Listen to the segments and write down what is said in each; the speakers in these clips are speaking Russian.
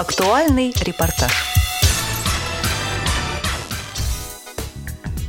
Актуальный репортаж.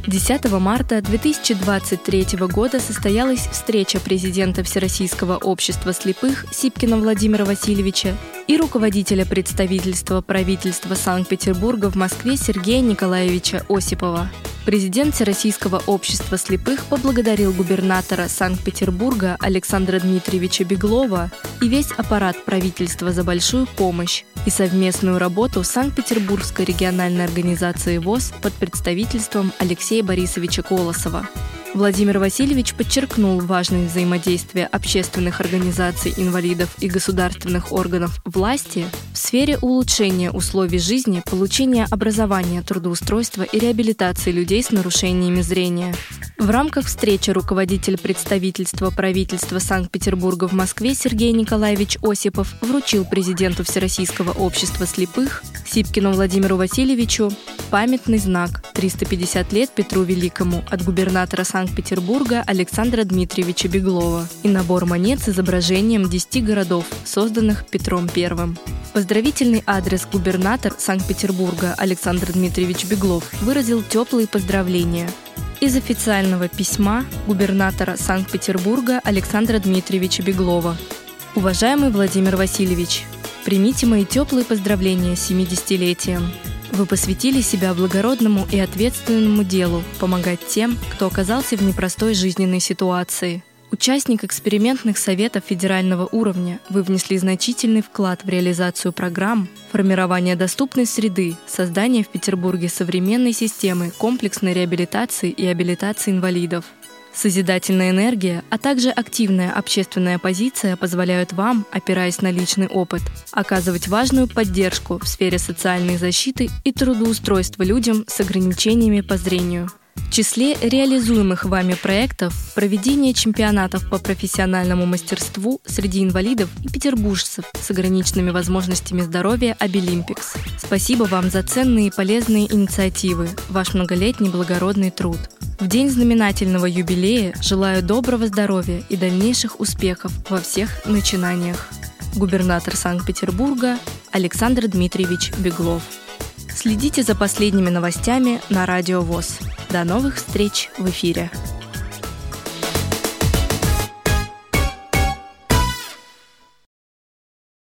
10 марта 2023 года состоялась встреча президента Всероссийского общества слепых Сипкина Владимира Васильевича и руководителя представительства правительства Санкт-Петербурга в Москве Сергея Николаевича Осипова. Президент Всероссийского общества слепых поблагодарил губернатора Санкт-Петербурга Александра Дмитриевича Беглова и весь аппарат правительства за большую помощь и совместную работу Санкт-Петербургской региональной организации ВОЗ под представительством Алексея Борисовича Колосова. Владимир Васильевич подчеркнул важность взаимодействия общественных организаций инвалидов и государственных органов власти в сфере улучшения условий жизни, получения образования, трудоустройства и реабилитации людей с нарушениями зрения. В рамках встречи руководитель представительства правительства Санкт-Петербурга в Москве Сергей Николаевич Осипов вручил президенту Всероссийского общества слепых Сипкину Владимиру Васильевичу памятный знак 350 лет Петру Великому от губернатора Санкт-Петербурга Александра Дмитриевича Беглова и набор монет с изображением 10 городов, созданных Петром I. Поздравительный адрес губернатор Санкт-Петербурга Александр Дмитриевич Беглов выразил теплые поздравления – из официального письма губернатора Санкт-Петербурга Александра Дмитриевича Беглова. Уважаемый Владимир Васильевич, примите мои теплые поздравления с 70-летием. Вы посвятили себя благородному и ответственному делу помогать тем, кто оказался в непростой жизненной ситуации – Участник экспериментных советов федерального уровня, вы внесли значительный вклад в реализацию программ, формирование доступной среды, создание в Петербурге современной системы комплексной реабилитации и абилитации инвалидов. Созидательная энергия, а также активная общественная позиция позволяют вам, опираясь на личный опыт, оказывать важную поддержку в сфере социальной защиты и трудоустройства людям с ограничениями по зрению. В числе реализуемых вами проектов проведение чемпионатов по профессиональному мастерству среди инвалидов и петербуржцев с ограниченными возможностями здоровья Обилимпикс. Спасибо вам за ценные и полезные инициативы, ваш многолетний благородный труд. В день знаменательного юбилея желаю доброго здоровья и дальнейших успехов во всех начинаниях. Губернатор Санкт-Петербурга Александр Дмитриевич Беглов. Следите за последними новостями на Радио ВОЗ. До новых встреч в эфире!